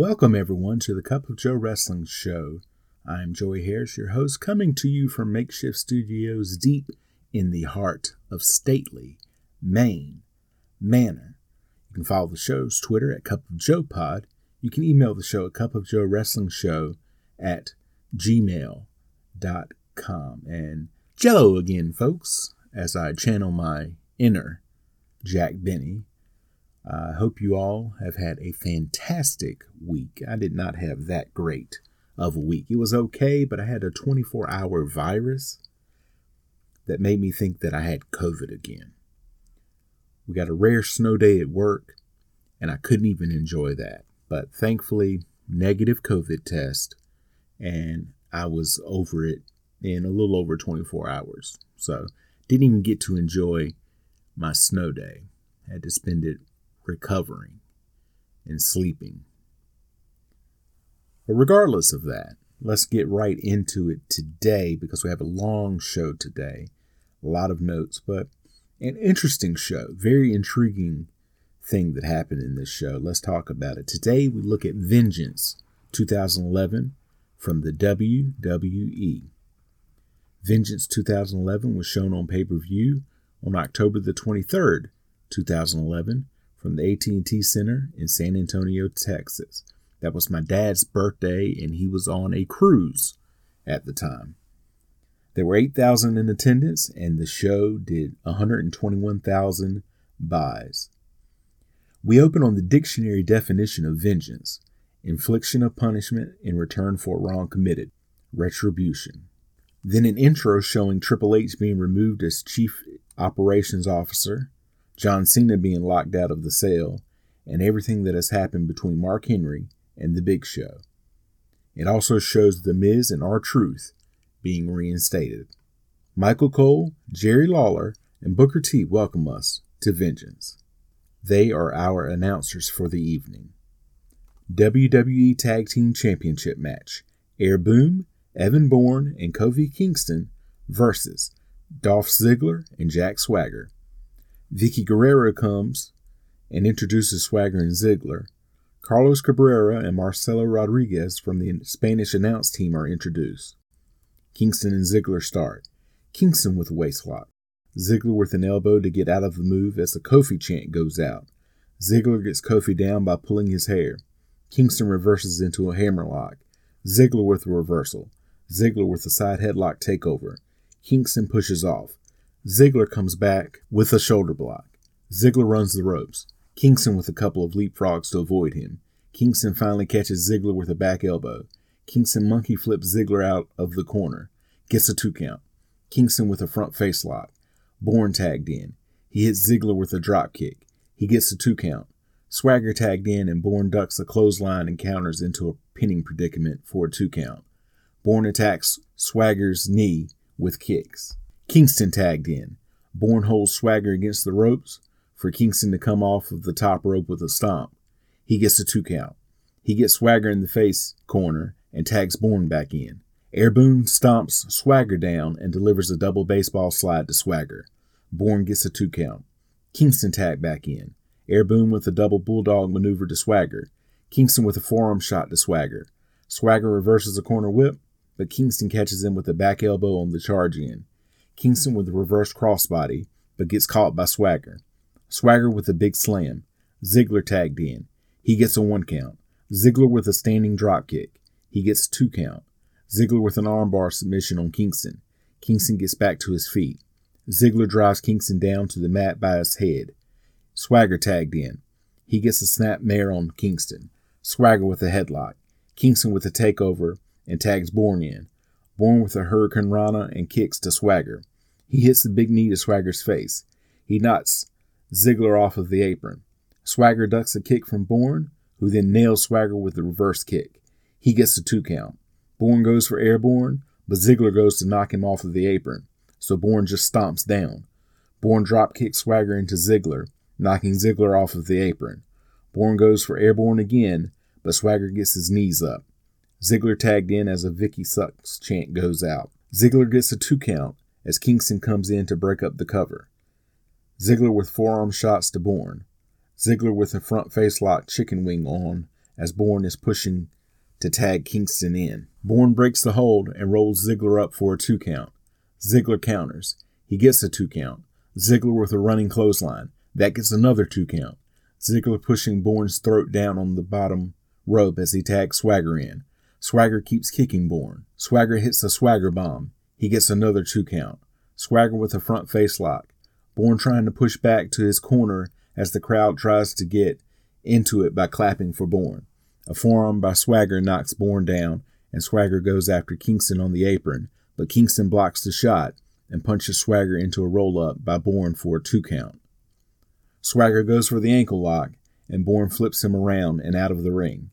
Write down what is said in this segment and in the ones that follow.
Welcome, everyone, to the Cup of Joe Wrestling Show. I'm Joey Harris, your host, coming to you from makeshift studios deep in the heart of stately Maine Manor. You can follow the show's Twitter at Cup of Joe Pod. You can email the show at Cup of Joe Wrestling Show at gmail.com. And jello again, folks, as I channel my inner Jack Benny I hope you all have had a fantastic week. I did not have that great of a week. It was okay, but I had a 24 hour virus that made me think that I had COVID again. We got a rare snow day at work, and I couldn't even enjoy that. But thankfully, negative COVID test, and I was over it in a little over 24 hours. So, didn't even get to enjoy my snow day. Had to spend it recovering, and sleeping. But regardless of that, let's get right into it today because we have a long show today. A lot of notes, but an interesting show. Very intriguing thing that happened in this show. Let's talk about it. Today we look at Vengeance 2011 from the WWE. Vengeance 2011 was shown on pay-per-view on October the 23rd, 2011 from the AT&T Center in San Antonio, Texas. That was my dad's birthday and he was on a cruise at the time. There were 8,000 in attendance and the show did 121,000 buys. We open on the dictionary definition of vengeance infliction of punishment in return for a wrong committed, retribution. Then an intro showing Triple H being removed as Chief Operations Officer John Cena being locked out of the cell, and everything that has happened between Mark Henry and The Big Show. It also shows The Miz and R-Truth being reinstated. Michael Cole, Jerry Lawler, and Booker T welcome us to Vengeance. They are our announcers for the evening. WWE Tag Team Championship match Air Boom, Evan Bourne, and Kofi Kingston versus Dolph Ziggler and Jack Swagger. Vickie Guerrero comes and introduces Swagger and Ziggler. Carlos Cabrera and Marcelo Rodriguez from the Spanish announce team are introduced. Kingston and Ziggler start. Kingston with a waistlock. Ziggler with an elbow to get out of the move as the Kofi chant goes out. Ziggler gets Kofi down by pulling his hair. Kingston reverses into a hammerlock. Ziggler with a reversal. Ziggler with a side headlock takeover. Kingston pushes off. Ziggler comes back with a shoulder block. Ziggler runs the ropes. Kingston with a couple of leapfrogs to avoid him. Kingston finally catches Ziggler with a back elbow. Kingston monkey flips Ziggler out of the corner. Gets a two count. Kingston with a front face lock. Bourne tagged in. He hits Ziggler with a drop kick. He gets a two count. Swagger tagged in and Bourne ducks a clothesline and counters into a pinning predicament for a two count. Bourne attacks Swagger's knee with kicks. Kingston tagged in. Bourne holds Swagger against the ropes for Kingston to come off of the top rope with a stomp. He gets a two count. He gets Swagger in the face corner and tags Bourne back in. Air Boom stomps Swagger down and delivers a double baseball slide to Swagger. Bourne gets a two count. Kingston tagged back in. Air Boom with a double bulldog maneuver to Swagger. Kingston with a forearm shot to Swagger. Swagger reverses a corner whip, but Kingston catches him with a back elbow on the charge in. Kingston with a reverse crossbody, but gets caught by Swagger. Swagger with a big slam. Ziggler tagged in. He gets a one count. Ziggler with a standing drop kick. He gets two count. Ziggler with an armbar submission on Kingston. Kingston gets back to his feet. Ziggler drives Kingston down to the mat by his head. Swagger tagged in. He gets a snap mare on Kingston. Swagger with a headlock. Kingston with a takeover and tags Bourne in. Bourne with a hurricanrana and kicks to Swagger. He hits the big knee to Swagger's face. He knocks Ziggler off of the apron. Swagger ducks a kick from Bourne, who then nails Swagger with the reverse kick. He gets a two count. Bourne goes for airborne, but Ziggler goes to knock him off of the apron, so Bourne just stomps down. Bourne drop kicks Swagger into Ziggler, knocking Ziggler off of the apron. Bourne goes for airborne again, but Swagger gets his knees up. Ziggler tagged in as a Vickie Sucks chant goes out. Ziggler gets a two count as Kingston comes in to break up the cover. Ziggler with forearm shots to Bourne. Ziggler with a front face lock chicken wing on as Bourne is pushing to tag Kingston in. Bourne breaks the hold and rolls Ziggler up for a two count. Ziggler counters. He gets a two count. Ziggler with a running clothesline. That gets another two count. Ziggler pushing Bourne's throat down on the bottom rope as he tags Swagger in. Swagger keeps kicking Bourne. Swagger hits a Swagger bomb. He gets another two count. Swagger with a front face lock. Bourne trying to push back to his corner as the crowd tries to get into it by clapping for Bourne. A forearm by Swagger knocks Bourne down, and Swagger goes after Kingston on the apron, but Kingston blocks the shot and punches Swagger into a roll up by Bourne for a two count. Swagger goes for the ankle lock, and Bourne flips him around and out of the ring.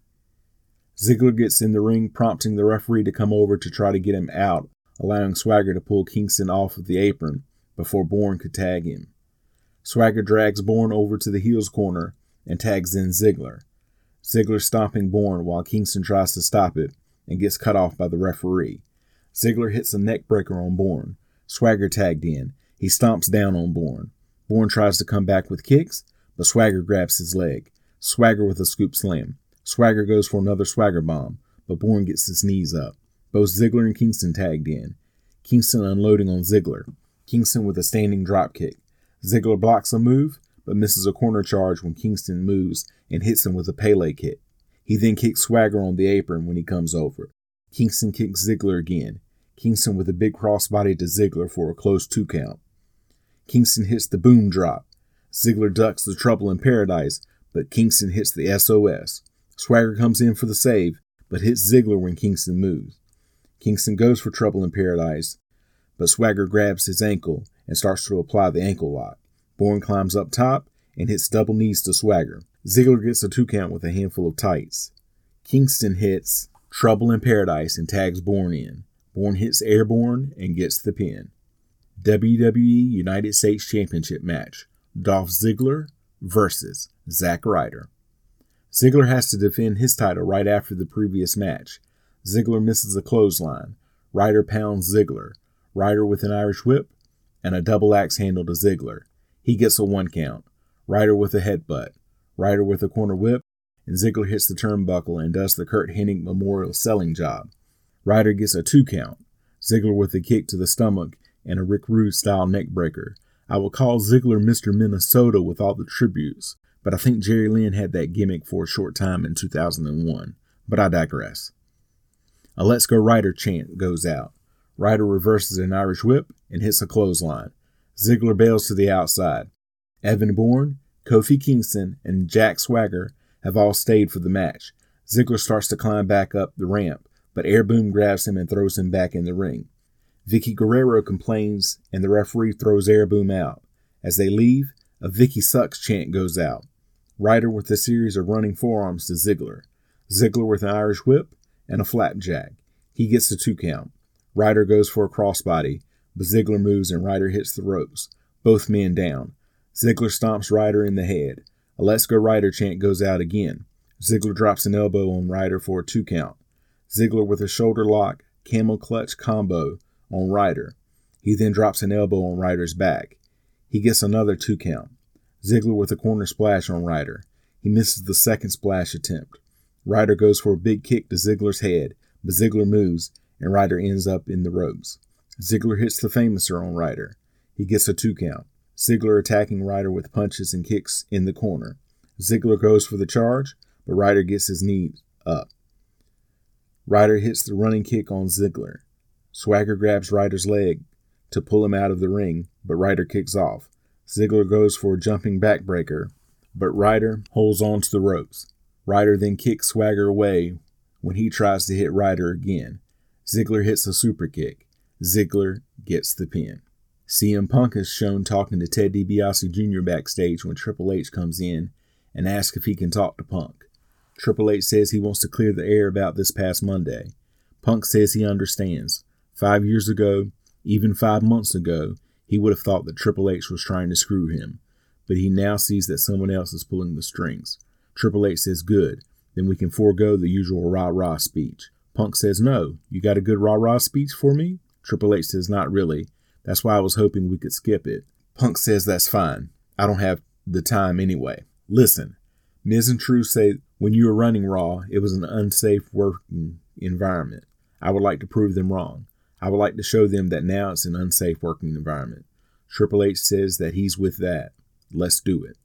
Ziggler gets in the ring, prompting the referee to come over to try to get him out, allowing Swagger to pull Kingston off of the apron before Bourne could tag him. Swagger drags Bourne over to the heels corner and tags in Ziggler. Ziggler stomping Bourne while Kingston tries to stop it and gets cut off by the referee. Ziggler hits a neckbreaker on Bourne. Swagger tagged in. He stomps down on Bourne. Bourne tries to come back with kicks, but Swagger grabs his leg. Swagger with a scoop slam. Swagger goes for another Swagger bomb, but Bourne gets his knees up. Both Ziggler and Kingston tagged in. Kingston unloading on Ziggler. Kingston with a standing drop kick. Ziggler blocks a move, but misses a corner charge when Kingston moves and hits him with a Pele kick. He then kicks Swagger on the apron when he comes over. Kingston kicks Ziggler again. Kingston with a big crossbody to Ziggler for a close two count. Kingston hits the boom drop. Ziggler ducks the trouble in paradise, but Kingston hits the SOS. Swagger comes in for the save, but hits Ziggler when Kingston moves. Kingston goes for trouble in paradise, but Swagger grabs his ankle and starts to apply the ankle lock. Bourne climbs up top and hits double knees to Swagger. Ziggler gets a two count with a handful of tights. Kingston hits Trouble in Paradise and tags Bourne in. Bourne hits Airborne and gets the pin. WWE United States Championship match Dolph Ziggler versus Zack Ryder. Ziggler has to defend his title right after the previous match. Ziggler misses a clothesline. Ryder pounds Ziggler. Ryder with an Irish whip and a double axe handle to Ziggler. He gets a one count. Ryder with a headbutt. Ryder with a corner whip, and Ziggler hits the turnbuckle and does the Curt Hennig Memorial selling job. Ryder gets a two count. Ziggler with a kick to the stomach and a Rick Rude style neckbreaker. I will call Ziggler Mr. Minnesota with all the tributes, but I think Jerry Lynn had that gimmick for a short time in 2001. But I digress. A Let's Go Ryder chant goes out. Ryder reverses an Irish whip and hits a clothesline. Ziggler bails to the outside. Evan Bourne, Kofi Kingston, and Jack Swagger have all stayed for the match. Ziggler starts to climb back up the ramp, but Air Boom grabs him and throws him back in the ring. Vickie Guerrero complains, and the referee throws Air Boom out. As they leave, a Vickie Sucks chant goes out. Ryder with a series of running forearms to Ziggler. Ziggler with an Irish whip and a flapjack. He gets the two count. Ryder goes for a crossbody, but Ziggler moves and Ryder hits the ropes. Both men down. Ziggler stomps Ryder in the head. A Let's Go Ryder chant goes out again. Ziggler drops an elbow on Ryder for a two count. Ziggler with a shoulder lock, camel clutch combo on Ryder. He then drops an elbow on Ryder's back. He gets another two count. Ziggler with a corner splash on Ryder. He misses the second splash attempt. Ryder goes for a big kick to Ziggler's head, but Ziggler moves and Ryder ends up in the ropes. Ziggler hits the Fameasser on Ryder. He gets a two count. Ziggler attacking Ryder with punches and kicks in the corner. Ziggler goes for the charge, but Ryder gets his knees up. Ryder hits the running kick on Ziggler. Swagger grabs Ryder's leg to pull him out of the ring, but Ryder kicks off. Ziggler goes for a jumping backbreaker, but Ryder holds on to the ropes. Ryder then kicks Swagger away when he tries to hit Ryder again. Ziggler hits a super kick. Ziggler gets the pin. CM Punk is shown talking to Ted DiBiase Jr. backstage when Triple H comes in and asks if he can talk to Punk. Triple H says he wants to clear the air about this past Monday. Punk says he understands. Five years ago, even five months ago, he would have thought that Triple H was trying to screw him, but he now sees that someone else is pulling the strings. Triple H says, Good, then we can forego the usual rah rah speech. Punk says, No, you got a good rah rah speech for me? Triple H says, Not really. That's why I was hoping we could skip it. Punk says, That's fine. I don't have the time anyway. Listen, Miz and True say when you were running Raw, it was an unsafe working environment. I would like to prove them wrong. I would like to show them that now it's an unsafe working environment. Triple H says that he's with that. Let's do it.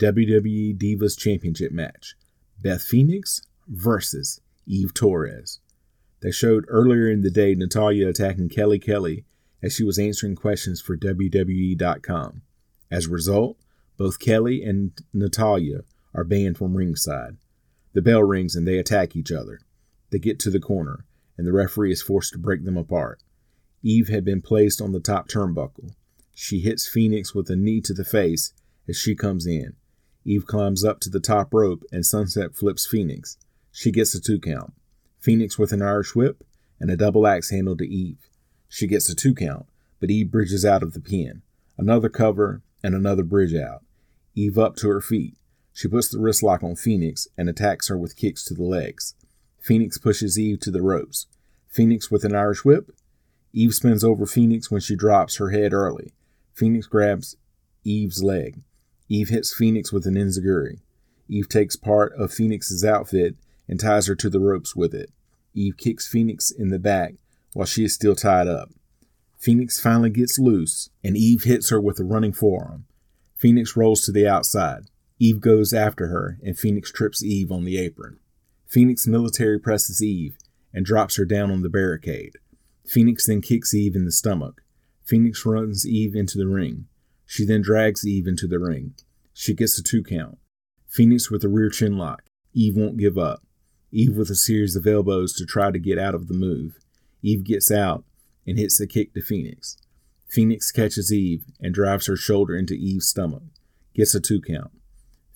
WWE Divas Championship match Beth Phoenix versus Eve Torres. They showed earlier in the day Natalya attacking Kelly Kelly as she was answering questions for WWE.com. As a result, both Kelly and Natalya are banned from ringside. The bell rings and they attack each other. They get to the corner, and the referee is forced to break them apart. Eve had been placed on the top turnbuckle. She hits Phoenix with a knee to the face as she comes in. Eve climbs up to the top rope and Sunset flips Phoenix. She gets a two count. Phoenix with an Irish whip and a double axe handle to Eve. She gets a two count, but Eve bridges out of the pin. Another cover and another bridge out. Eve up to her feet. She puts the wrist lock on Phoenix and attacks her with kicks to the legs. Phoenix pushes Eve to the ropes. Phoenix with an Irish whip. Eve spins over Phoenix when she drops her head early. Phoenix grabs Eve's leg. Eve hits Phoenix with an enziguri. Eve takes part of Phoenix's outfit and ties her to the ropes with it. Eve kicks Phoenix in the back while she is still tied up. Phoenix finally gets loose, and Eve hits her with a running forearm. Phoenix rolls to the outside. Eve goes after her, and Phoenix trips Eve on the apron. Phoenix military presses Eve and drops her down on the barricade. Phoenix then kicks Eve in the stomach. Phoenix runs Eve into the ring. She then drags Eve into the ring. She gets a two count. Phoenix with a rear chin lock. Eve won't give up. Eve with a series of elbows to try to get out of the move. Eve gets out and hits the kick to Phoenix. Phoenix catches Eve and drives her shoulder into Eve's stomach. Gets a two count.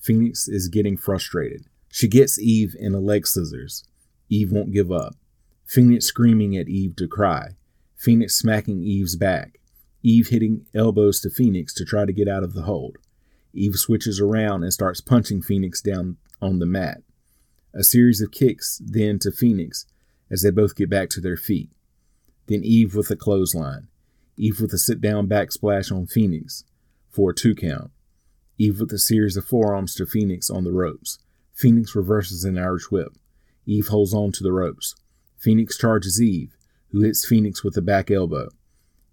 Phoenix is getting frustrated. She gets Eve in a leg scissors. Eve won't give up. Phoenix screaming at Eve to cry. Phoenix smacking Eve's back. Eve hitting elbows to Phoenix to try to get out of the hold. Eve switches around and starts punching Phoenix down on the mat. A series of kicks then to Phoenix as they both get back to their feet. Then Eve with a clothesline. Eve with a sit down backsplash on Phoenix for a two count. Eve with a series of forearms to Phoenix on the ropes. Phoenix reverses an Irish whip. Eve holds on to the ropes. Phoenix charges Eve, who hits Phoenix with a back elbow.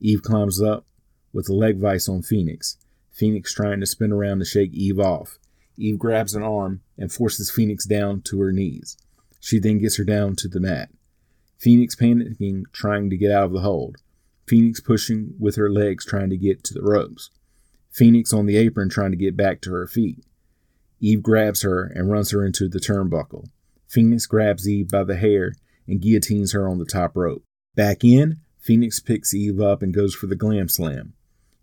Eve climbs up with a leg vice on Phoenix. Phoenix trying to spin around to shake Eve off. Eve grabs an arm and forces Phoenix down to her knees. She then gets her down to the mat. Phoenix panicking, trying to get out of the hold. Phoenix pushing with her legs, trying to get to the ropes. Phoenix on the apron, trying to get back to her feet. Eve grabs her and runs her into the turnbuckle. Phoenix grabs Eve by the hair and guillotines her on the top rope. Back in, Phoenix picks Eve up and goes for the glam slam.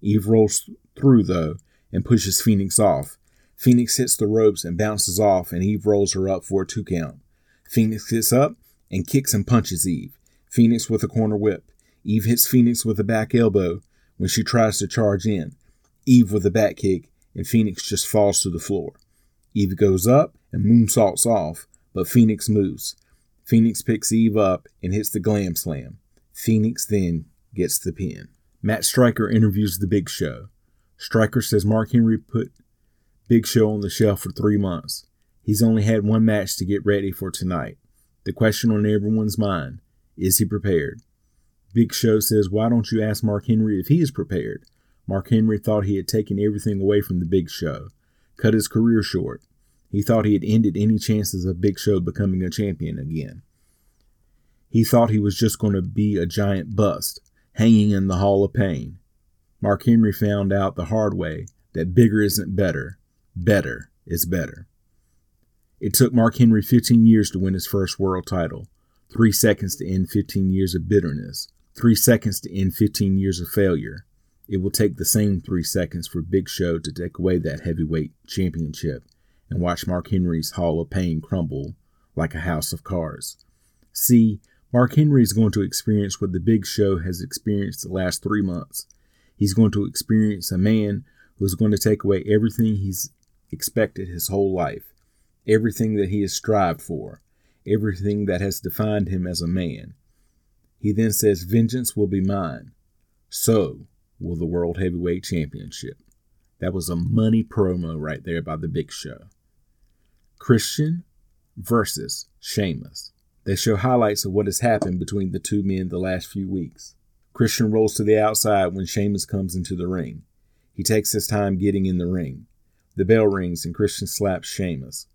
Eve rolls through, though, and pushes Phoenix off. Phoenix hits the ropes and bounces off, and Eve rolls her up for a two count. Phoenix gets up and kicks and punches Eve. Phoenix with a corner whip. Eve hits Phoenix with a back elbow when she tries to charge in. Eve with a back kick, and Phoenix just falls to the floor. Eve goes up and moonsaults off, but Phoenix moves. Phoenix picks Eve up and hits the glam slam. Phoenix then gets the pin. Matt Striker interviews The Big Show. Striker says Mark Henry put Big Show on the shelf for three months. He's only had one match to get ready for tonight. The question on everyone's mind is he prepared? Big Show says, Why don't you ask Mark Henry if he is prepared? Mark Henry thought he had taken everything away from the Big Show, cut his career short. He thought he had ended any chances of Big Show becoming a champion again. He thought he was just going to be a giant bust, hanging in the Hall of Pain. Mark Henry found out the hard way that bigger isn't better, better is better. It took Mark Henry 15 years to win his first world title, three seconds to end 15 years of bitterness, three seconds to end 15 years of failure. It will take the same three seconds for Big Show to take away that heavyweight championship and watch Mark Henry's Hall of Pain crumble like a house of cards. See, Mark Henry is going to experience what the big show has experienced the last three months. He's going to experience a man who is going to take away everything he's expected his whole life, everything that he has strived for, everything that has defined him as a man. He then says, Vengeance will be mine. So will the World Heavyweight Championship. That was a money promo right there by the big show. Christian versus Sheamus. They show highlights of what has happened between the two men the last few weeks. Christian rolls to the outside when Sheamus comes into the ring. He takes his time getting in the ring. The bell rings and Christian slaps Sheamus.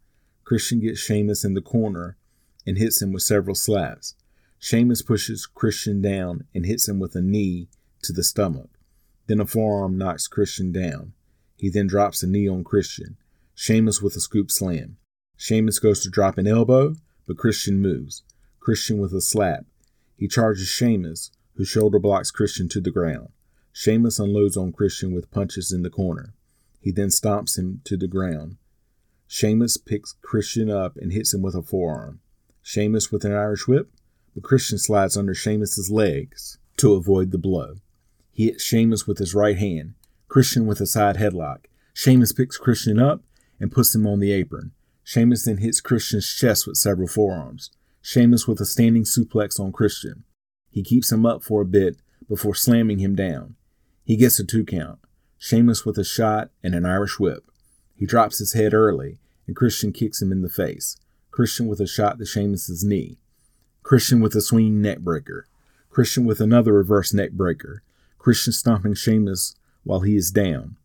Christian gets Sheamus in the corner and hits him with several slaps. Sheamus pushes Christian down and hits him with a knee to the stomach. Then a forearm knocks Christian down. He then drops a knee on Christian. Sheamus with a scoop slam. Sheamus goes to drop an elbow, but Christian moves. Christian with a slap. He charges Sheamus, who shoulder blocks Christian to the ground. Sheamus unloads on Christian with punches in the corner. He then stomps him to the ground. Sheamus picks Christian up and hits him with a forearm. Sheamus with an Irish whip, but Christian slides under Sheamus's legs to avoid the blow. He hits Sheamus with his right hand, Christian with a side headlock. Sheamus picks Christian up and puts him on the apron. Sheamus then hits Christian's chest with several forearms. Sheamus with a standing suplex on Christian. He keeps him up for a bit before slamming him down. He gets a two count. Sheamus with a shot and an Irish whip. He drops his head early, and Christian kicks him in the face. Christian with a shot to Sheamus's knee. Christian with a swinging neck breaker. Christian with another reverse neck breaker. Christian stomping Sheamus while he is down.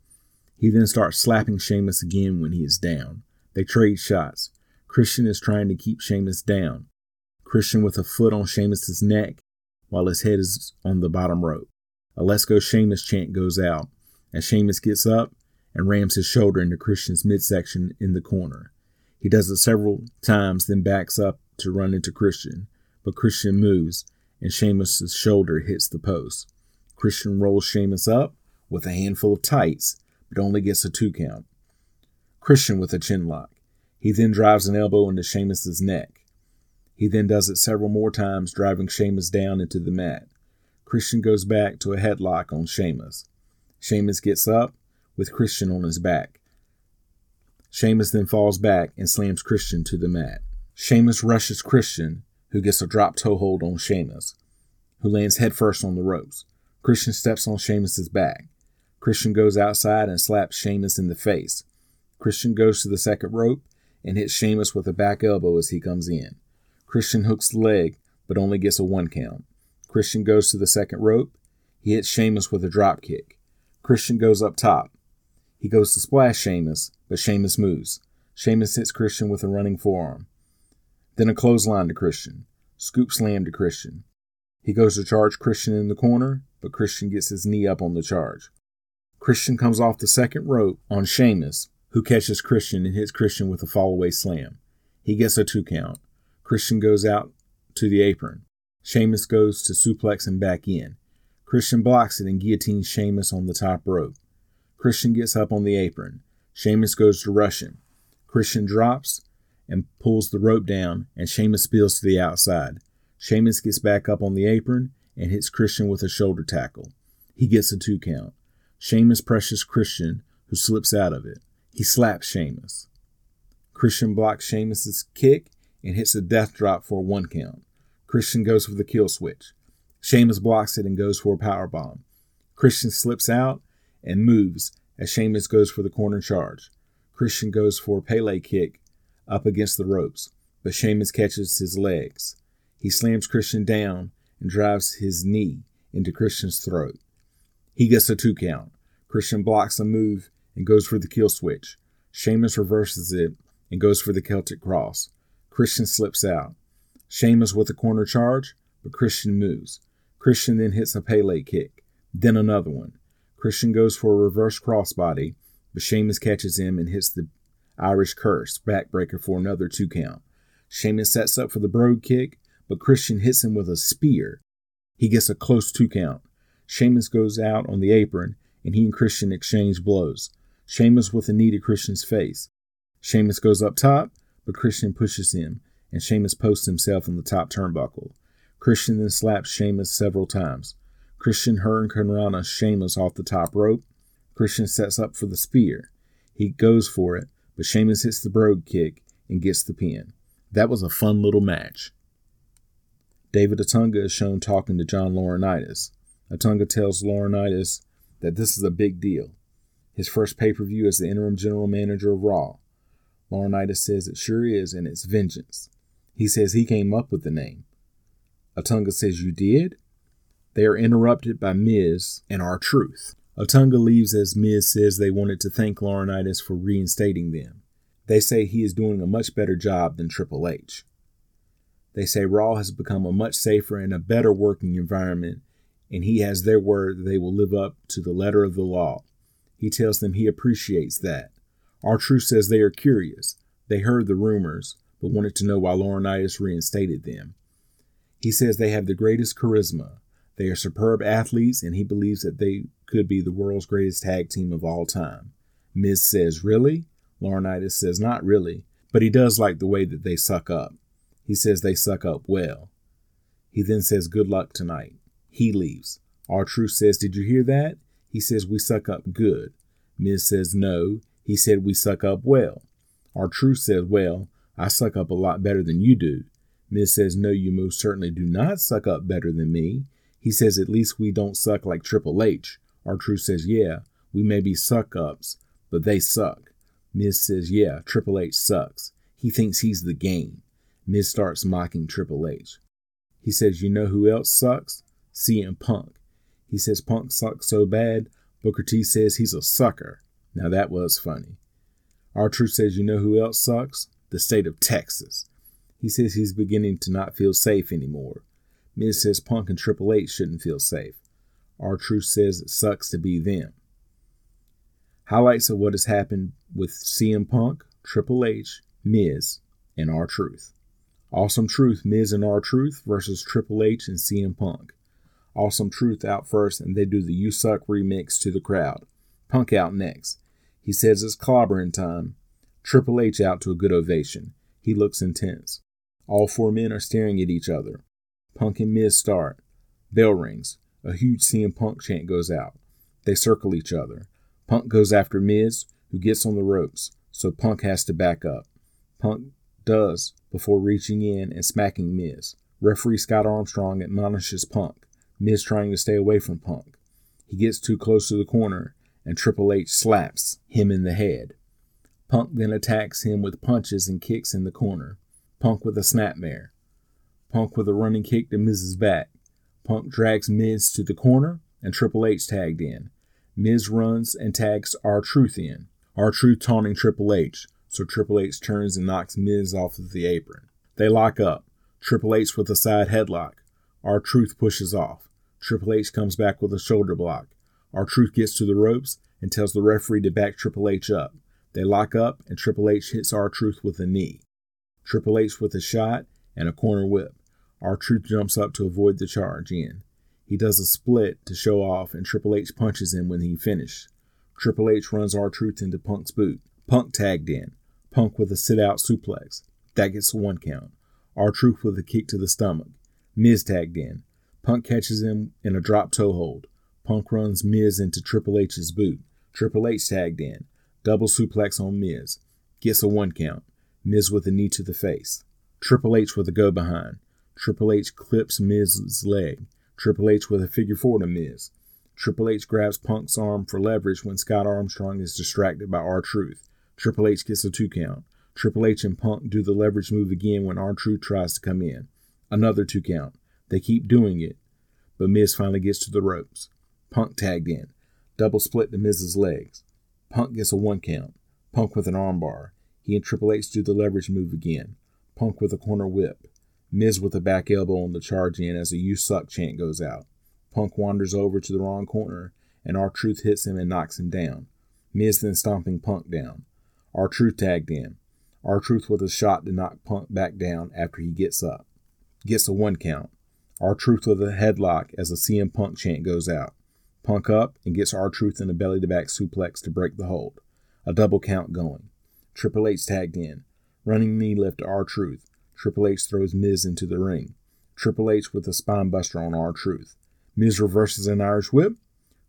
He then starts slapping Sheamus again when he is down. They trade shots. Christian is trying to keep Sheamus down. Christian with a foot on Sheamus's neck while his head is on the bottom rope. A Let's Go chant goes out, and Sheamus gets up and rams his shoulder into Christian's midsection in the corner. He does it several times, then backs up to run into Christian, but Christian moves, and Sheamus's shoulder hits the post. Christian rolls Sheamus up with a handful of tights, but only gets a two count. Christian with a chin lock. He then drives an elbow into Sheamus's neck. He then does it several more times, driving Sheamus down into the mat. Christian goes back to a headlock on Sheamus. Sheamus gets up with Christian on his back. Sheamus then falls back and slams Christian to the mat. Sheamus rushes Christian, who gets a drop toe hold on Sheamus, who lands headfirst on the ropes. Christian steps on Sheamus's back. Christian goes outside and slaps Sheamus in the face. Christian goes to the second rope and hits Sheamus with a back elbow as he comes in. Christian hooks the leg, but only gets a one count. Christian goes to the second rope. He hits Sheamus with a drop kick. Christian goes up top. He goes to splash Sheamus, but Sheamus moves. Sheamus hits Christian with a running forearm. Then a clothesline to Christian. Scoop slam to Christian. He goes to charge Christian in the corner, but Christian gets his knee up on the charge. Christian comes off the second rope on Sheamus, who catches Christian and hits Christian with a fallaway slam. He gets a two count. Christian goes out to the apron. Sheamus goes to suplex him back in. Christian blocks it and guillotines Sheamus on the top rope. Christian gets up on the apron. Sheamus goes to rush him. Christian drops and pulls the rope down, and Sheamus spills to the outside. Sheamus gets back up on the apron and hits Christian with a shoulder tackle. He gets a two count. Sheamus pressures Christian, who slips out of it. He slaps Sheamus. Christian blocks Sheamus's kick and hits a death drop for a one count. Christian goes for the kill switch. Sheamus blocks it and goes for a power bomb. Christian slips out and moves as Sheamus goes for the corner charge. Christian goes for a Pele kick up against the ropes, but Sheamus catches his legs. He slams Christian down and drives his knee into Christian's throat. He gets a two count. Christian blocks the move and goes for the kill switch. Sheamus reverses it and goes for the Celtic cross. Christian slips out. Sheamus with a corner charge, but Christian moves. Christian then hits a Pele kick, then another one. Christian goes for a reverse crossbody, but Sheamus catches him and hits the Irish curse backbreaker for another two count. Sheamus sets up for the brogue kick, but Christian hits him with a spear. He gets a close two count. Sheamus goes out on the apron, and he and Christian exchange blows. Sheamus with a knee to Christian's face. Sheamus goes up top, but Christian pushes him, and Sheamus posts himself on the top turnbuckle. Christian then slaps Sheamus several times. Christian Hurricanrana Sheamus off the top rope. Christian sets up for the spear. He goes for it, but Sheamus hits the brogue kick and gets the pin. That was a fun little match. David Otunga is shown talking to John Laurinaitis. Otunga tells Laurinaitis that this is a big deal. His first pay per view as the interim general manager of Raw. Laurinaitis says it sure is, and it's vengeance. He says he came up with the name. Otunga says, You did? They are interrupted by Miz and R-Truth. Otunga leaves as Miz says they wanted to thank Laurinaitis for reinstating them. They say he is doing a much better job than Triple H. They say Raw has become a much safer and a better working environment, and he has their word that they will live up to the letter of the law. He tells them he appreciates that. R-Truth says they are curious. They heard the rumors, but wanted to know why Laurinaitis reinstated them. He says they have the greatest charisma. They are superb athletes, and he believes that they could be the world's greatest tag team of all time. Miz says, Really? Laurinaitis says, Not really, but he does like the way that they suck up. He says they suck up well. He then says, Good luck tonight. He leaves. R-Truth says, Did you hear that? He says, We suck up good. Miz says, No. He said, We suck up well. R-Truth says, Well, I suck up a lot better than you do. Miz says, No, you most certainly do not suck up better than me. He says, At least we don't suck like Triple H. R-Truth says, Yeah, we may be suck ups, but they suck. Miz says, Yeah, Triple H sucks. He thinks he's the game. Miz starts mocking Triple H. He says, You know who else sucks? CM Punk. He says Punk sucks so bad, Booker T says he's a sucker. Now that was funny. R-Truth says, You know who else sucks? The state of Texas. He says he's beginning to not feel safe anymore. Miz says Punk and Triple H shouldn't feel safe. R-Truth says it sucks to be them. Highlights of what has happened with CM Punk, Triple H, Miz, and R-Truth. Awesome Truth, Miz and R-Truth versus Triple H and CM Punk. Awesome Truth out first, and they do the You Suck remix to the crowd. Punk out next. He says it's clobbering time. Triple H out to a good ovation. He looks intense. All four men are staring at each other. Punk and Miz start. Bell rings. A huge CM Punk chant goes out. They circle each other. Punk goes after Miz, who gets on the ropes, so Punk has to back up. Punk does before reaching in and smacking Miz. Referee Scott Armstrong admonishes Punk. Miz trying to stay away from Punk. He gets too close to the corner, and Triple H slaps him in the head. Punk then attacks him with punches and kicks in the corner. Punk with a snapmare. Punk with a running kick to Miz's back. Punk drags Miz to the corner, and Triple H tagged in. Miz runs and tags R-Truth in. R-Truth taunting Triple H, so Triple H turns and knocks Miz off of the apron. They lock up. Triple H with a side headlock. R-Truth pushes off. Triple H comes back with a shoulder block. R-Truth gets to the ropes and tells the referee to back Triple H up. They lock up, and Triple H hits R-Truth with a knee. Triple H with a shot and a corner whip. R-Truth jumps up to avoid the charge in. He does a split to show off, and Triple H punches him when he finishes. Triple H runs R-Truth into Punk's boot. Punk tagged in. Punk with a sit out suplex. That gets one count. R-Truth with a kick to the stomach. Miz tagged in. Punk catches him in a drop toe hold. Punk runs Miz into Triple H's boot. Triple H tagged in. Double suplex on Miz. Gets a one count. Miz with a knee to the face. Triple H with a go behind. Triple H clips Miz's leg. Triple H with a figure four to Miz. Triple H grabs Punk's arm for leverage when Scott Armstrong is distracted by R-Truth. Triple H gets a two count. Triple H and Punk do the leverage move again when R-Truth tries to come in. Another two count. They keep doing it, but Miz finally gets to the ropes. Punk tagged in. Double split to Miz's legs. Punk gets a one count. Punk with an armbar. He and Triple H do the leverage move again. Punk with a corner whip. Miz with a back elbow on the charge in as a You Suck chant goes out. Punk wanders over to the wrong corner, and R-Truth hits him and knocks him down. Miz then stomping Punk down. R-Truth tagged in. R-Truth with a shot to knock Punk back down after he gets up. Gets a one count. R-Truth with a headlock as a CM Punk chant goes out. Punk up and gets R-Truth in a belly to back suplex to break the hold. A double count going. Triple H tagged in. Running knee lift to R-Truth. Triple H throws Miz into the ring. Triple H with a spine buster on R-Truth. Miz reverses an Irish whip.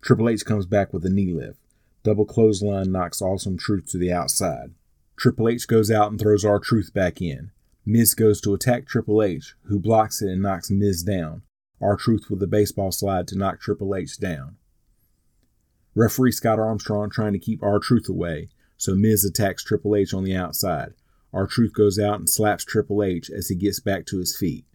Triple H comes back with a knee lift. Double clothesline knocks Awesome Truth to the outside. Triple H goes out and throws R-Truth back in. Miz goes to attack Triple H, who blocks it and knocks Miz down. R-Truth with a baseball slide to knock Triple H down. Referee Scott Armstrong trying to keep R-Truth away, so Miz attacks Triple H on the outside. R-Truth goes out and slaps Triple H as he gets back to his feet.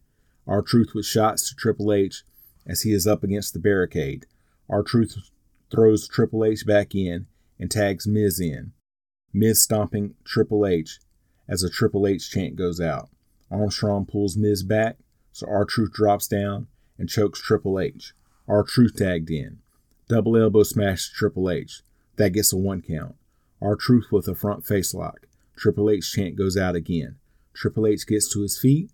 R-Truth with shots to Triple H as he is up against the barricade. R-Truth throws Triple H back in and tags Miz in. Miz stomping Triple H as a Triple H chant goes out. Armstrong pulls Miz back, so R-Truth drops down and chokes Triple H. R-Truth tagged in. Double elbow smash to Triple H. That gets a one count. R-Truth with a front face lock. Triple H chant goes out again. Triple H gets to his feet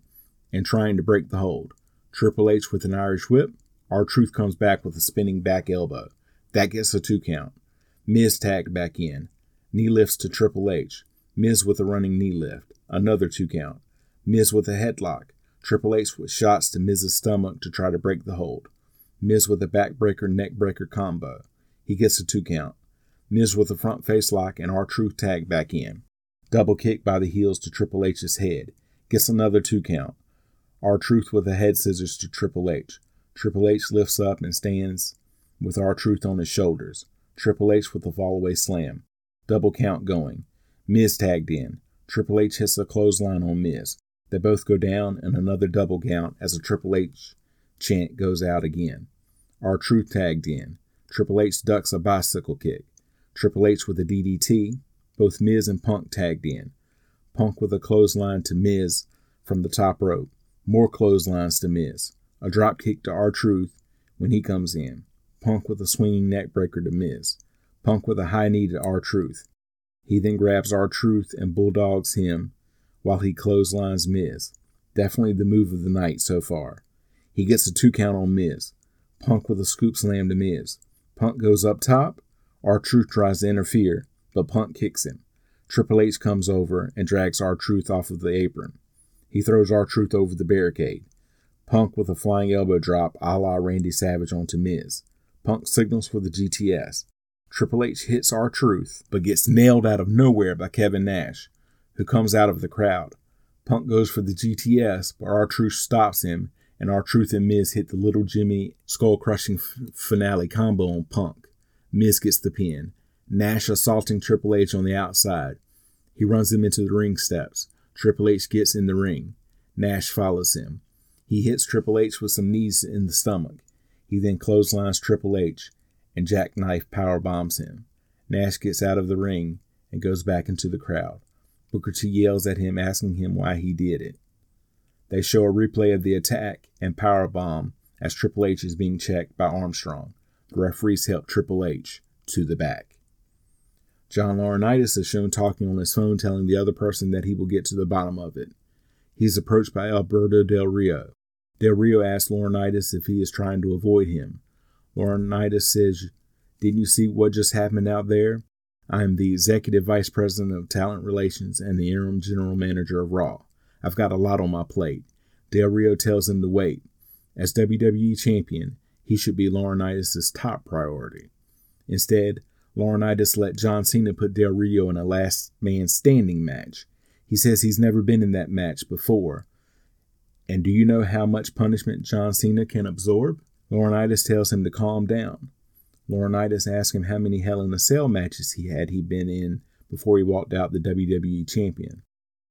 and trying to break the hold. Triple H with an Irish whip. R-Truth comes back with a spinning back elbow. That gets a two count. Miz tagged back in. Knee lifts to Triple H. Miz with a running knee lift. Another two count. Miz with a headlock. Triple H with shots to Miz's stomach to try to break the hold. Miz with a backbreaker neckbreaker combo. He gets a two count. Miz with a front face lock and R-Truth tag back in. Double kick by the heels to Triple H's head. Gets another two count. R-Truth with a head scissors to Triple H. Triple H lifts up and stands with R-Truth on his shoulders. Triple H with a fallaway slam. Double count going. Miz tagged in. Triple H hits a clothesline on Miz. They both go down and another double count as a Triple H chant goes out again. R-Truth tagged in. Triple H ducks a bicycle kick. Triple H with a DDT. Both Miz and Punk tagged in. Punk with a clothesline to Miz from the top rope. More clotheslines to Miz. A drop kick to R-Truth when he comes in. Punk with a swinging neckbreaker to Miz. Punk with a high knee to R-Truth. He then grabs R-Truth and bulldogs him while he clotheslines Miz. Definitely the move of the night so far. He gets a two count on Miz. Punk with a scoop slam to Miz. Punk goes up top. R-Truth tries to interfere, but Punk kicks him. Triple H comes over and drags R-Truth off of the apron. He throws R-Truth over the barricade. Punk with a flying elbow drop a la Randy Savage onto Miz. Punk signals for the GTS. Triple H hits R-Truth, but gets nailed out of nowhere by Kevin Nash, who comes out of the crowd. Punk goes for the GTS, but R-Truth stops him, and R-Truth and Miz hit the Little Jimmy skull crushing f- finale combo on Punk. Miz gets the pin. Nash assaulting Triple H on the outside. He runs him into the ring steps. Triple H gets in the ring. Nash follows him. He hits Triple H with some knees in the stomach. He then clotheslines Triple H and jackknife power bombs him. Nash gets out of the ring and goes back into the crowd. Booker T yells at him, asking him why he did it. They show a replay of the attack and power bomb as Triple H is being checked by Armstrong. The referees help Triple H to the back. John Laurinaitis is shown talking on his phone, telling the other person that he will get to the bottom of it. He's approached by Alberto Del Rio. Del Rio asks Laurinaitis if he is trying to avoid him. Laurinaitis says, Didn't you see what just happened out there? I am the Executive Vice President of Talent Relations and the Interim General Manager of Raw. I've got a lot on my plate. Del Rio tells him to wait. As WWE Champion, he should be Laurinaitis' top priority. Instead, Laurinaitis let John Cena put Del Rio in a last man standing match. He says he's never been in that match before. And do you know how much punishment John Cena can absorb? Laurinaitis tells him to calm down. Laurinaitis asks him how many Hell in a Cell matches he had he been in before he walked out the WWE champion.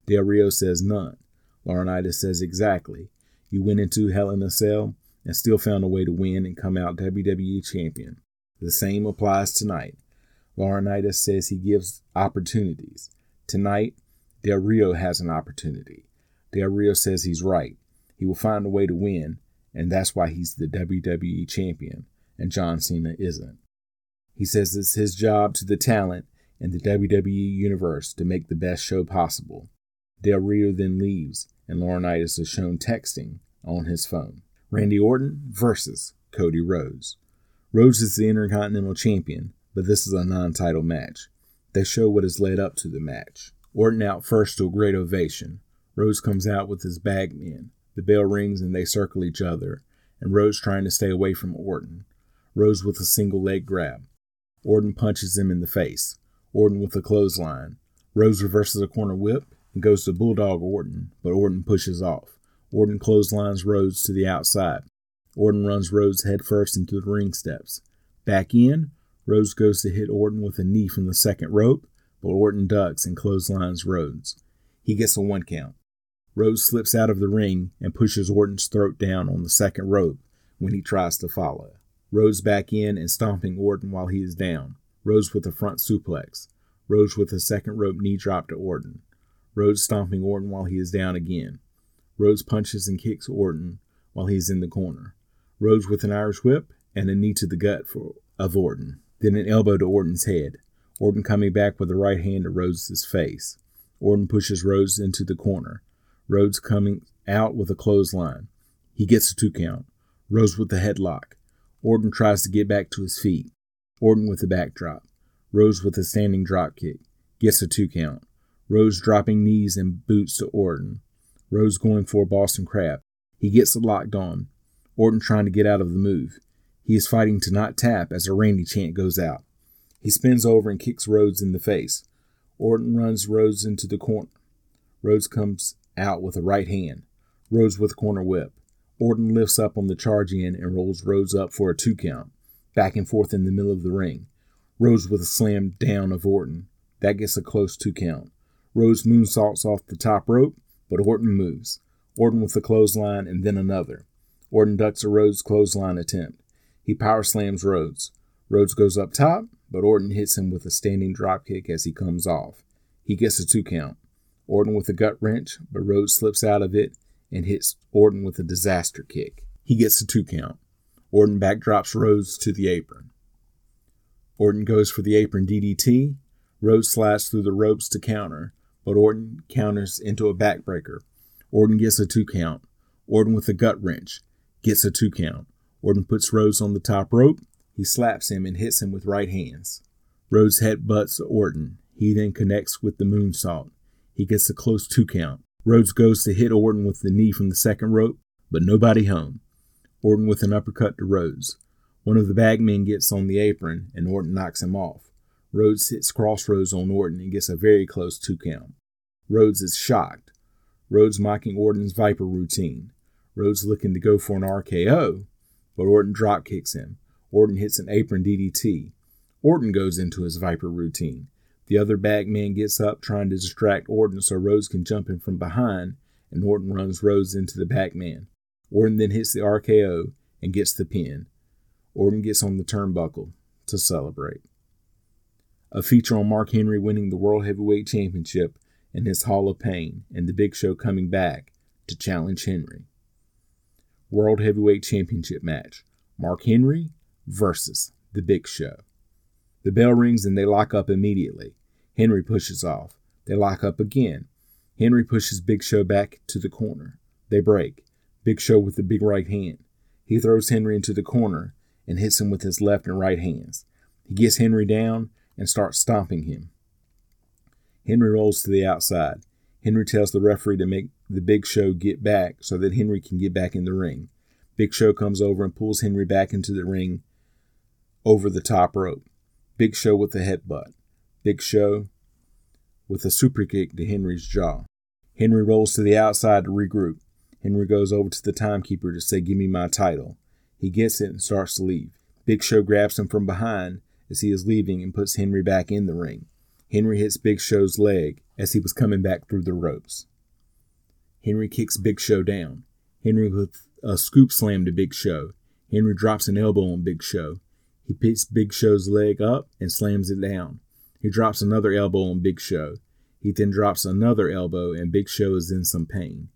Del Rio says none. Laurinaitis says exactly. You went into Hell in a Cell and still found a way to win and come out WWE champion. The same applies tonight. Laurinaitis says he gives opportunities. Tonight, Del Rio has an opportunity. Del Rio says he's right. He will find a way to win, and that's why he's the WWE champion, and John Cena isn't. He says it's his job to the talent in the WWE universe to make the best show possible. Del Rio then leaves, and Laurinaitis is shown texting on his phone. Randy Orton versus Cody Rhodes. Rhodes is the Intercontinental Champion, but this is a non title match. They show what has led up to the match. Orton out first to a great ovation. Rhodes comes out with his bag men. The bell rings and they circle each other, and Rhodes trying to stay away from Orton. Rhodes with a single leg grab. Orton punches him in the face. Orton with a clothesline. Rhodes reverses a corner whip and goes to Bulldog Orton, but Orton pushes off. Orton clotheslines Rhodes to the outside. Orton runs Rhodes headfirst into the ring steps. Back in, Rhodes goes to hit Orton with a knee from the second rope, but Orton ducks and clotheslines Rhodes. He gets a one count. Rhodes slips out of the ring and pushes Orton's throat down on the second rope when he tries to follow. Rhodes back in and stomping Orton while he is down. Rhodes with a front suplex. Rhodes with a second rope knee drop to Orton. Rhodes stomping Orton while he is down again. Rhodes punches and kicks Orton while he is in the corner. Rhodes with an Irish whip and a knee to the gut for, of Orton. Then an elbow to Orton's head. Orton coming back with a right hand to Rhodes' face. Orton pushes Rhodes into the corner. Rhodes coming out with a clothesline. He gets a two count. Rhodes with a headlock. Orton tries to get back to his feet. Orton with a backdrop. Rhodes with a standing drop kick. Gets a two count. Rhodes dropping knees and boots to Orton. Rhodes going for a Boston Crab. He gets locked on. Orton trying to get out of the move. He is fighting to not tap as a Randy chant goes out. He spins over and kicks Rhodes in the face. Orton runs Rhodes into the corner. Rhodes comes out with a right hand. Rhodes with a corner whip. Orton lifts up on the charge in and rolls Rhodes up for a two count, back and forth in the middle of the ring. Rhodes with a slam down of Orton. That gets a close two count. Rhodes moonsaults off the top rope, but Orton moves. Orton with a clothesline and then another. Orton ducks a Rhodes clothesline attempt. He power slams Rhodes. Rhodes goes up top, but Orton hits him with a standing dropkick as he comes off. He gets a two count. Orton with a gut wrench, but Rhodes slips out of it and hits Orton with a disaster kick. He gets a two count. Orton backdrops Rhodes to the apron. Orton goes for the apron DDT. Rhodes slides through the ropes to counter, but Orton counters into a backbreaker. Orton gets a two count. Orton with a gut wrench gets a two count. Orton puts Rhodes on the top rope. He slaps him and hits him with right hands. Rhodes headbutts Orton. He then connects with the moonsault. He gets a close two count. Rhodes goes to hit Orton with the knee from the second rope, but nobody home. Orton with an uppercut to Rhodes. One of the bagmen gets on the apron and Orton knocks him off. Rhodes hits Cross Rhodes on Orton and gets a very close two count. Rhodes is shocked. Rhodes mocking Orton's Viper routine. Rhodes looking to go for an RKO, but Orton drop kicks him. Orton hits an apron DDT. Orton goes into his Viper routine. The other bagman gets up trying to distract Orton so Rhodes can jump in from behind, and Orton runs Rhodes into the bagman. Orton then hits the RKO and gets the pin. Orton gets on the turnbuckle to celebrate. A feature on Mark Henry winning the World Heavyweight Championship and his Hall of Pain, and the Big Show coming back to challenge Henry. World Heavyweight Championship match Mark Henry versus The Big Show. The bell rings and they lock up immediately. Henry pushes off. They lock up again. Henry pushes Big Show back to the corner. They break. Big Show with the big right hand. He throws Henry into the corner and hits him with his left and right hands. He gets Henry down and starts stomping him. Henry rolls to the outside. Henry tells the referee to make the Big Show get back so that Henry can get back in the ring. Big Show comes over and pulls Henry back into the ring over the top rope. Big Show with a headbutt. Big Show with a super kick to Henry's jaw. Henry rolls to the outside to regroup. Henry goes over to the timekeeper to say, Give me my title. He gets it and starts to leave. Big Show grabs him from behind as he is leaving and puts Henry back in the ring. Henry hits Big Show's leg as he was coming back through the ropes. Henry kicks Big Show down. Henry with a scoop slam to Big Show. Henry drops an elbow on Big Show. He picks Big Show's leg up and slams it down. He drops another elbow on Big Show. He then drops another elbow, and Big Show is in some pain.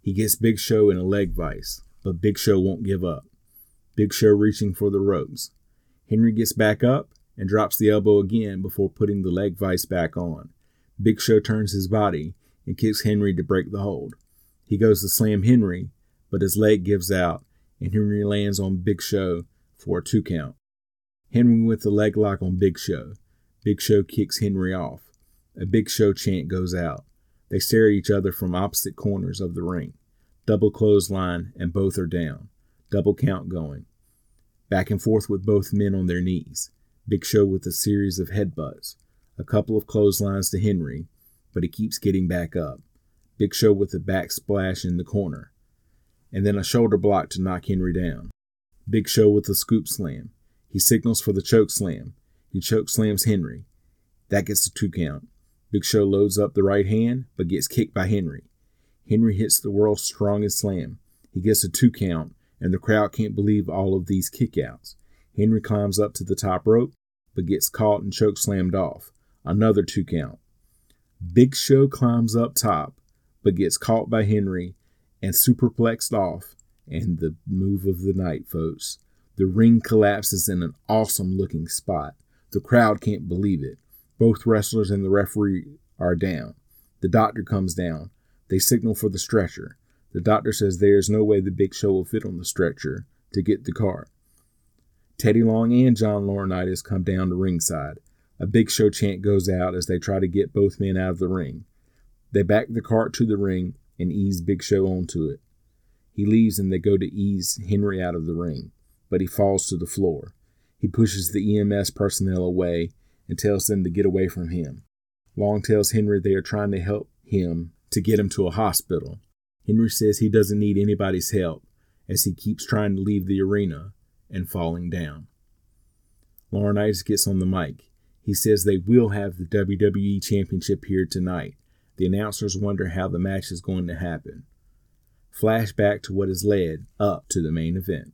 He gets Big Show in a leg vice, but Big Show won't give up. Big Show reaching for the ropes. Henry gets back up and drops the elbow again before putting the leg vice back on. Big Show turns his body and kicks Henry to break the hold. He goes to slam Henry, but his leg gives out, and Henry lands on Big Show for a two count. Henry with the leg lock on Big Show. Big Show kicks Henry off. A Big Show chant goes out. They stare at each other from opposite corners of the ring. Double clothesline, and both are down. Double count going. Back and forth with both men on their knees. Big Show with a series of headbutts. A couple of clotheslines to Henry, but he keeps getting back up. Big Show with a back splash in the corner. And then a shoulder block to knock Henry down. Big Show with a scoop slam. He signals for the choke slam. He choke slams Henry. That gets a two count. Big Show loads up the right hand, but gets kicked by Henry. Henry hits the world's strongest slam. He gets a two count, and the crowd can't believe all of these kickouts. Henry climbs up to the top rope, but gets caught and choke slammed off. Another two count. Big Show climbs up top, but gets caught by Henry and superplexed off. And the move of the night, folks. The ring collapses in an awesome looking spot. The crowd can't believe it. Both wrestlers and the referee are down. The doctor comes down. They signal for the stretcher. The doctor says there is no way the big show will fit on the stretcher to get the car. Teddy Long and John Laurinaitis come down to ringside. A big show chant goes out as they try to get both men out of the ring. They back the cart to the ring and ease Big Show onto it. He leaves and they go to ease Henry out of the ring, but he falls to the floor. He pushes the EMS personnel away and tells them to get away from him. Long tells Henry they are trying to help him to get him to a hospital. Henry says he doesn't need anybody's help as he keeps trying to leave the arena and falling down. Laurinaitis gets on the mic. He says they will have the WWE Championship here tonight. The announcers wonder how the match is going to happen. Flashback to what has led up to the main event.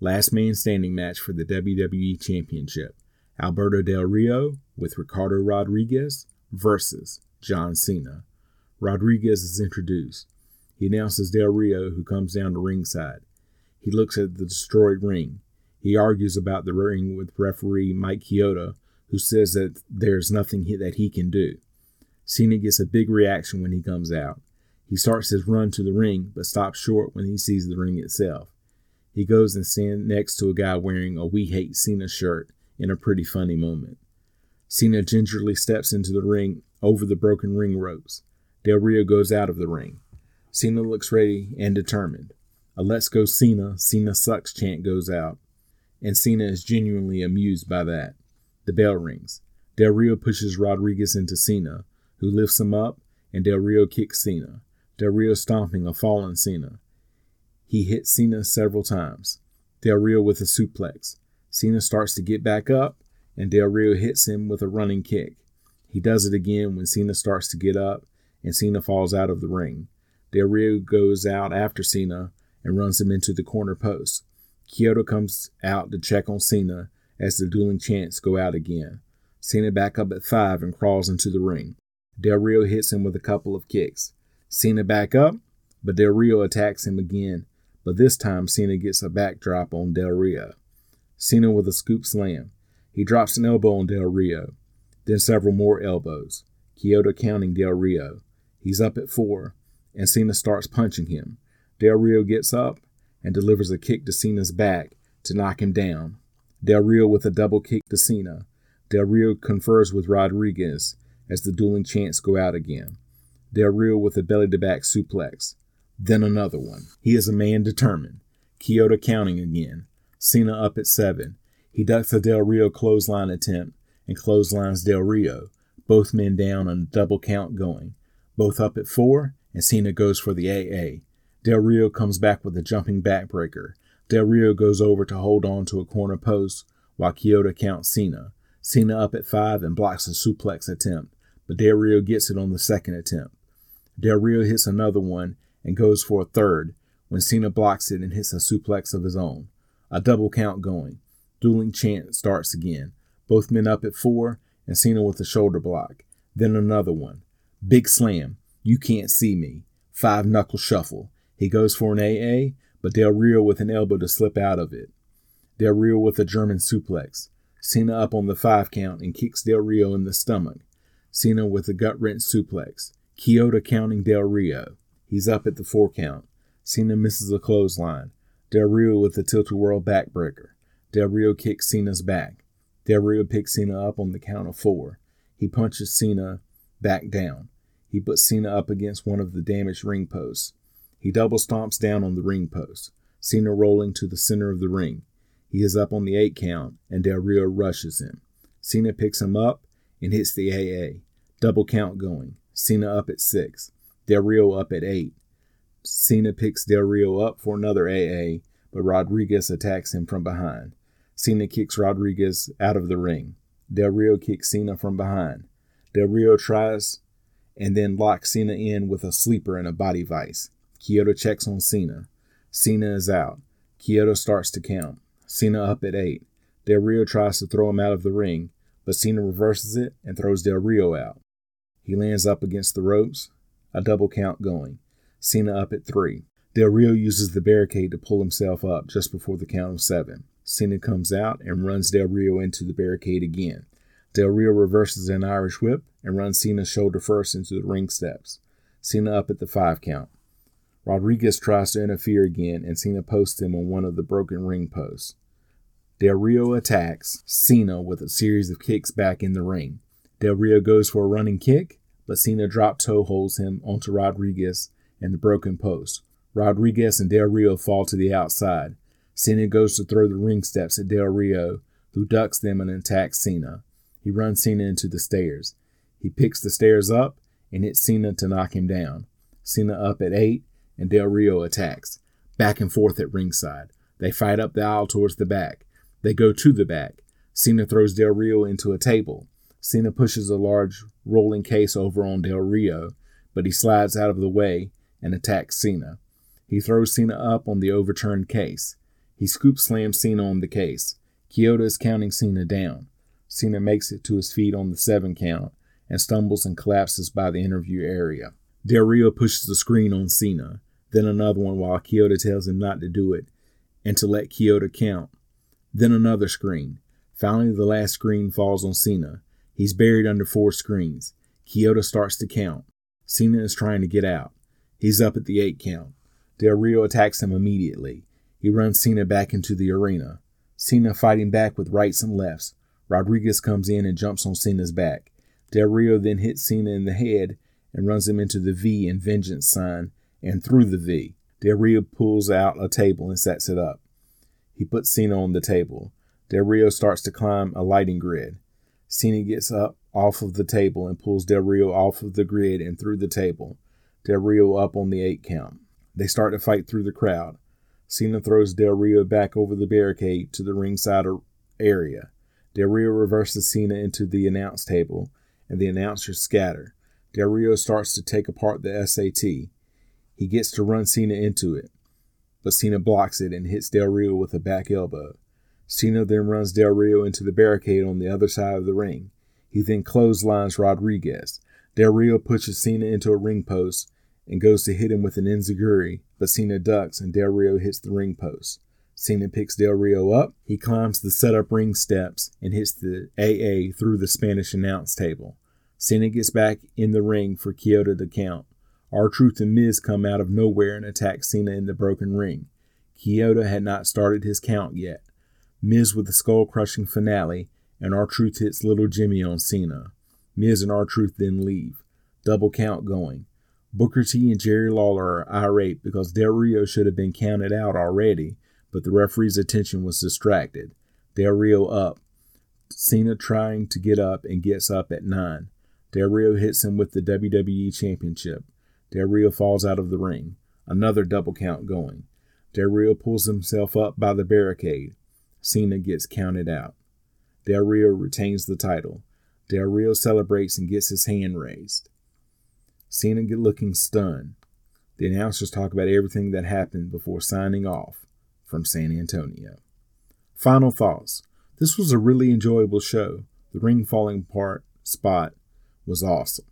Last man standing match for the WWE Championship. Alberto Del Rio with Ricardo Rodriguez versus John Cena. Rodriguez is introduced. He announces Del Rio, who comes down to ringside. He looks at the destroyed ring. He argues about the ring with referee Mike Chioda, who says that there's nothing that he can do. Cena gets a big reaction when he comes out. He starts his run to the ring, but stops short when he sees the ring itself. He goes and stands next to a guy wearing a We Hate Cena shirt in a pretty funny moment. Cena gingerly steps into the ring over the broken ring ropes. Del Rio goes out of the ring. Cena looks ready and determined. A Let's Go Cena, Cena Sucks chant goes out, and Cena is genuinely amused by that. The bell rings. Del Rio pushes Rodriguez into Cena, who lifts him up, and Del Rio kicks Cena. Del Rio stomping a fallen Cena. He hits Cena several times. Del Rio with a suplex. Cena starts to get back up, and Del Rio hits him with a running kick. He does it again when Cena starts to get up, and Cena falls out of the ring. Del Rio goes out after Cena and runs him into the corner post. Chioda comes out to check on Cena as the dueling chants go out again. Cena back up at five and crawls into the ring. Del Rio hits him with a couple of kicks. Cena back up, but Del Rio attacks him again, but this time Cena gets a backdrop on Del Rio. Cena with a scoop slam. He drops an elbow on Del Rio, then several more elbows. Chioda counting Del Rio. He's up at four, and Cena starts punching him. Del Rio gets up and delivers a kick to Cena's back to knock him down. Del Rio with a double kick to Cena. Del Rio confers with Rodriguez as the dueling chants go out again. Del Rio with a belly to back suplex. Then another one. He is a man determined. Chioda counting again. Cena up at seven. He ducks a Del Rio clothesline attempt and clotheslines Del Rio, both men down on a double count going. Both up at four, and Cena goes for the AA. Del Rio comes back with a jumping backbreaker. Del Rio goes over to hold on to a corner post while Chioda counts Cena. Cena up at five and blocks a suplex attempt, but Del Rio gets it on the second attempt. Del Rio hits another one and goes for a third when Cena blocks it and hits a suplex of his own. A double count going. Dueling chant starts again. Both men up at four, and Cena with a shoulder block. Then another one. Big slam. You can't see me. Five knuckle shuffle. He goes for an AA, but Del Rio with an elbow to slip out of it. Del Rio with a German suplex. Cena up on the five count and kicks Del Rio in the stomach. Cena with a gut wrench suplex. Chioda counting Del Rio. He's up at the four count. Cena misses a clothesline. Del Rio with a tilt-a-whirl backbreaker. Del Rio kicks Cena's back. Del Rio picks Cena up on the count of four. He punches Cena back down. He puts Cena up against one of the damaged ring posts. He double stomps down on the ring post. Cena rolling to the center of the ring. He is up on the eight count, and Del Rio rushes him. Cena picks him up and hits the AA. Double count going. Cena up at six. Del Rio up at eight. Cena picks Del Rio up for another AA, but Rodriguez attacks him from behind. Cena kicks Rodriguez out of the ring. Del Rio kicks Cena from behind. Del Rio tries and then locks Cena in with a sleeper and a body vice. Chioda checks on Cena. Cena is out. Chioda starts to count. Cena up at eight. Del Rio tries to throw him out of the ring, but Cena reverses it and throws Del Rio out. He lands up against the ropes, a double count going. Cena up at three. Del Rio uses the barricade to pull himself up just before the count of seven. Cena comes out and runs Del Rio into the barricade again. Del Rio reverses an Irish whip and runs Cena shoulder first into the ring steps. Cena up at the five count. Rodriguez tries to interfere again, and Cena posts him on one of the broken ring posts. Del Rio attacks Cena with a series of kicks back in the ring. Del Rio goes for a running kick, but Cena drop toe holds him onto Rodriguez and the broken post. Rodriguez and Del Rio fall to the outside. Cena goes to throw the ring steps at Del Rio, who ducks them and attacks Cena. He runs Cena into the stairs. He picks the stairs up and hits Cena to knock him down. Cena up at eight, and Del Rio attacks. Back and forth at ringside. They fight up the aisle towards the back. They go to the back. Cena throws Del Rio into a table. Cena pushes a large rolling case over on Del Rio, but he slides out of the way and attacks Cena. He throws Cena up on the overturned case. He scoop slams Cena on the case. Chioda is counting Cena down. Cena makes it to his feet on the seven count and stumbles and collapses by the interview area. Del Rio pushes the screen on Cena then another one while Chioda tells him not to do it and to let Chioda count. Then another screen. Finally, the last screen falls on Cena. He's buried under four screens. Chioda starts to count. Cena is trying to get out. He's up at the eight count. Del Rio attacks him immediately. He runs Cena back into the arena. Cena fighting back with rights and lefts. Rodriguez comes in and jumps on Cena's back. Del Rio then hits Cena in the head and runs him into the V and vengeance sign and through the V. Del Rio pulls out a table and sets it up. He puts Cena on the table. Del Rio starts to climb a lighting grid. Cena gets up off of the table and pulls Del Rio off of the grid and through the table. Del Rio up on the eight count. They start to fight through the crowd. Cena throws Del Rio back over the barricade to the ringside area. Del Rio reverses Cena into the announce table, and the announcers scatter. Del Rio starts to take apart the SAT. He gets to run Cena into it, but Cena blocks it and hits Del Rio with a back elbow. Cena then runs Del Rio into the barricade on the other side of the ring. He then clotheslines Rodriguez. Del Rio pushes Cena into a ring post and goes to hit him with an enziguri, but Cena ducks and Del Rio hits the ring post. Cena picks Del Rio up. He climbs the setup ring steps and hits the AA through the Spanish announce table. Cena gets back in the ring for Chioda to count. R-Truth and Miz come out of nowhere and attack Cena in the broken ring. Chioda had not started his count yet. Miz with the skull crushing finale, and R-Truth hits Little Jimmy on Cena. Miz and R-Truth then leave. Double count going. Booker T and Jerry Lawler are irate because Del Rio should have been counted out already, but the referee's attention was distracted. Del Rio up. Cena trying to get up and gets up at 9. Del Rio hits him with the WWE Championship. Del Rio falls out of the ring. Another double count going. Del Rio pulls himself up by the barricade. Cena gets counted out. Del Rio retains the title. Del Rio celebrates and gets his hand raised. Cena get looking stunned. The announcers talk about everything that happened before signing off from San Antonio. Final thoughts. This was a really enjoyable show. The ring falling apart spot was awesome.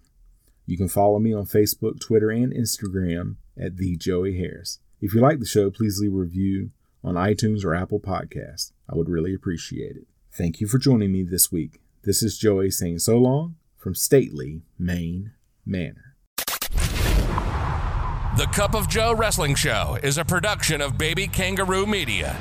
You can follow me on Facebook, Twitter, and Instagram at the Joey Harris. If you like the show, please leave a review on iTunes or Apple Podcasts. I would really appreciate it. Thank you for joining me this week. This is Joey saying so long from Stately, Maine Manor. The Cup of Joe Wrestling Show is a production of Baby Kangaroo Media.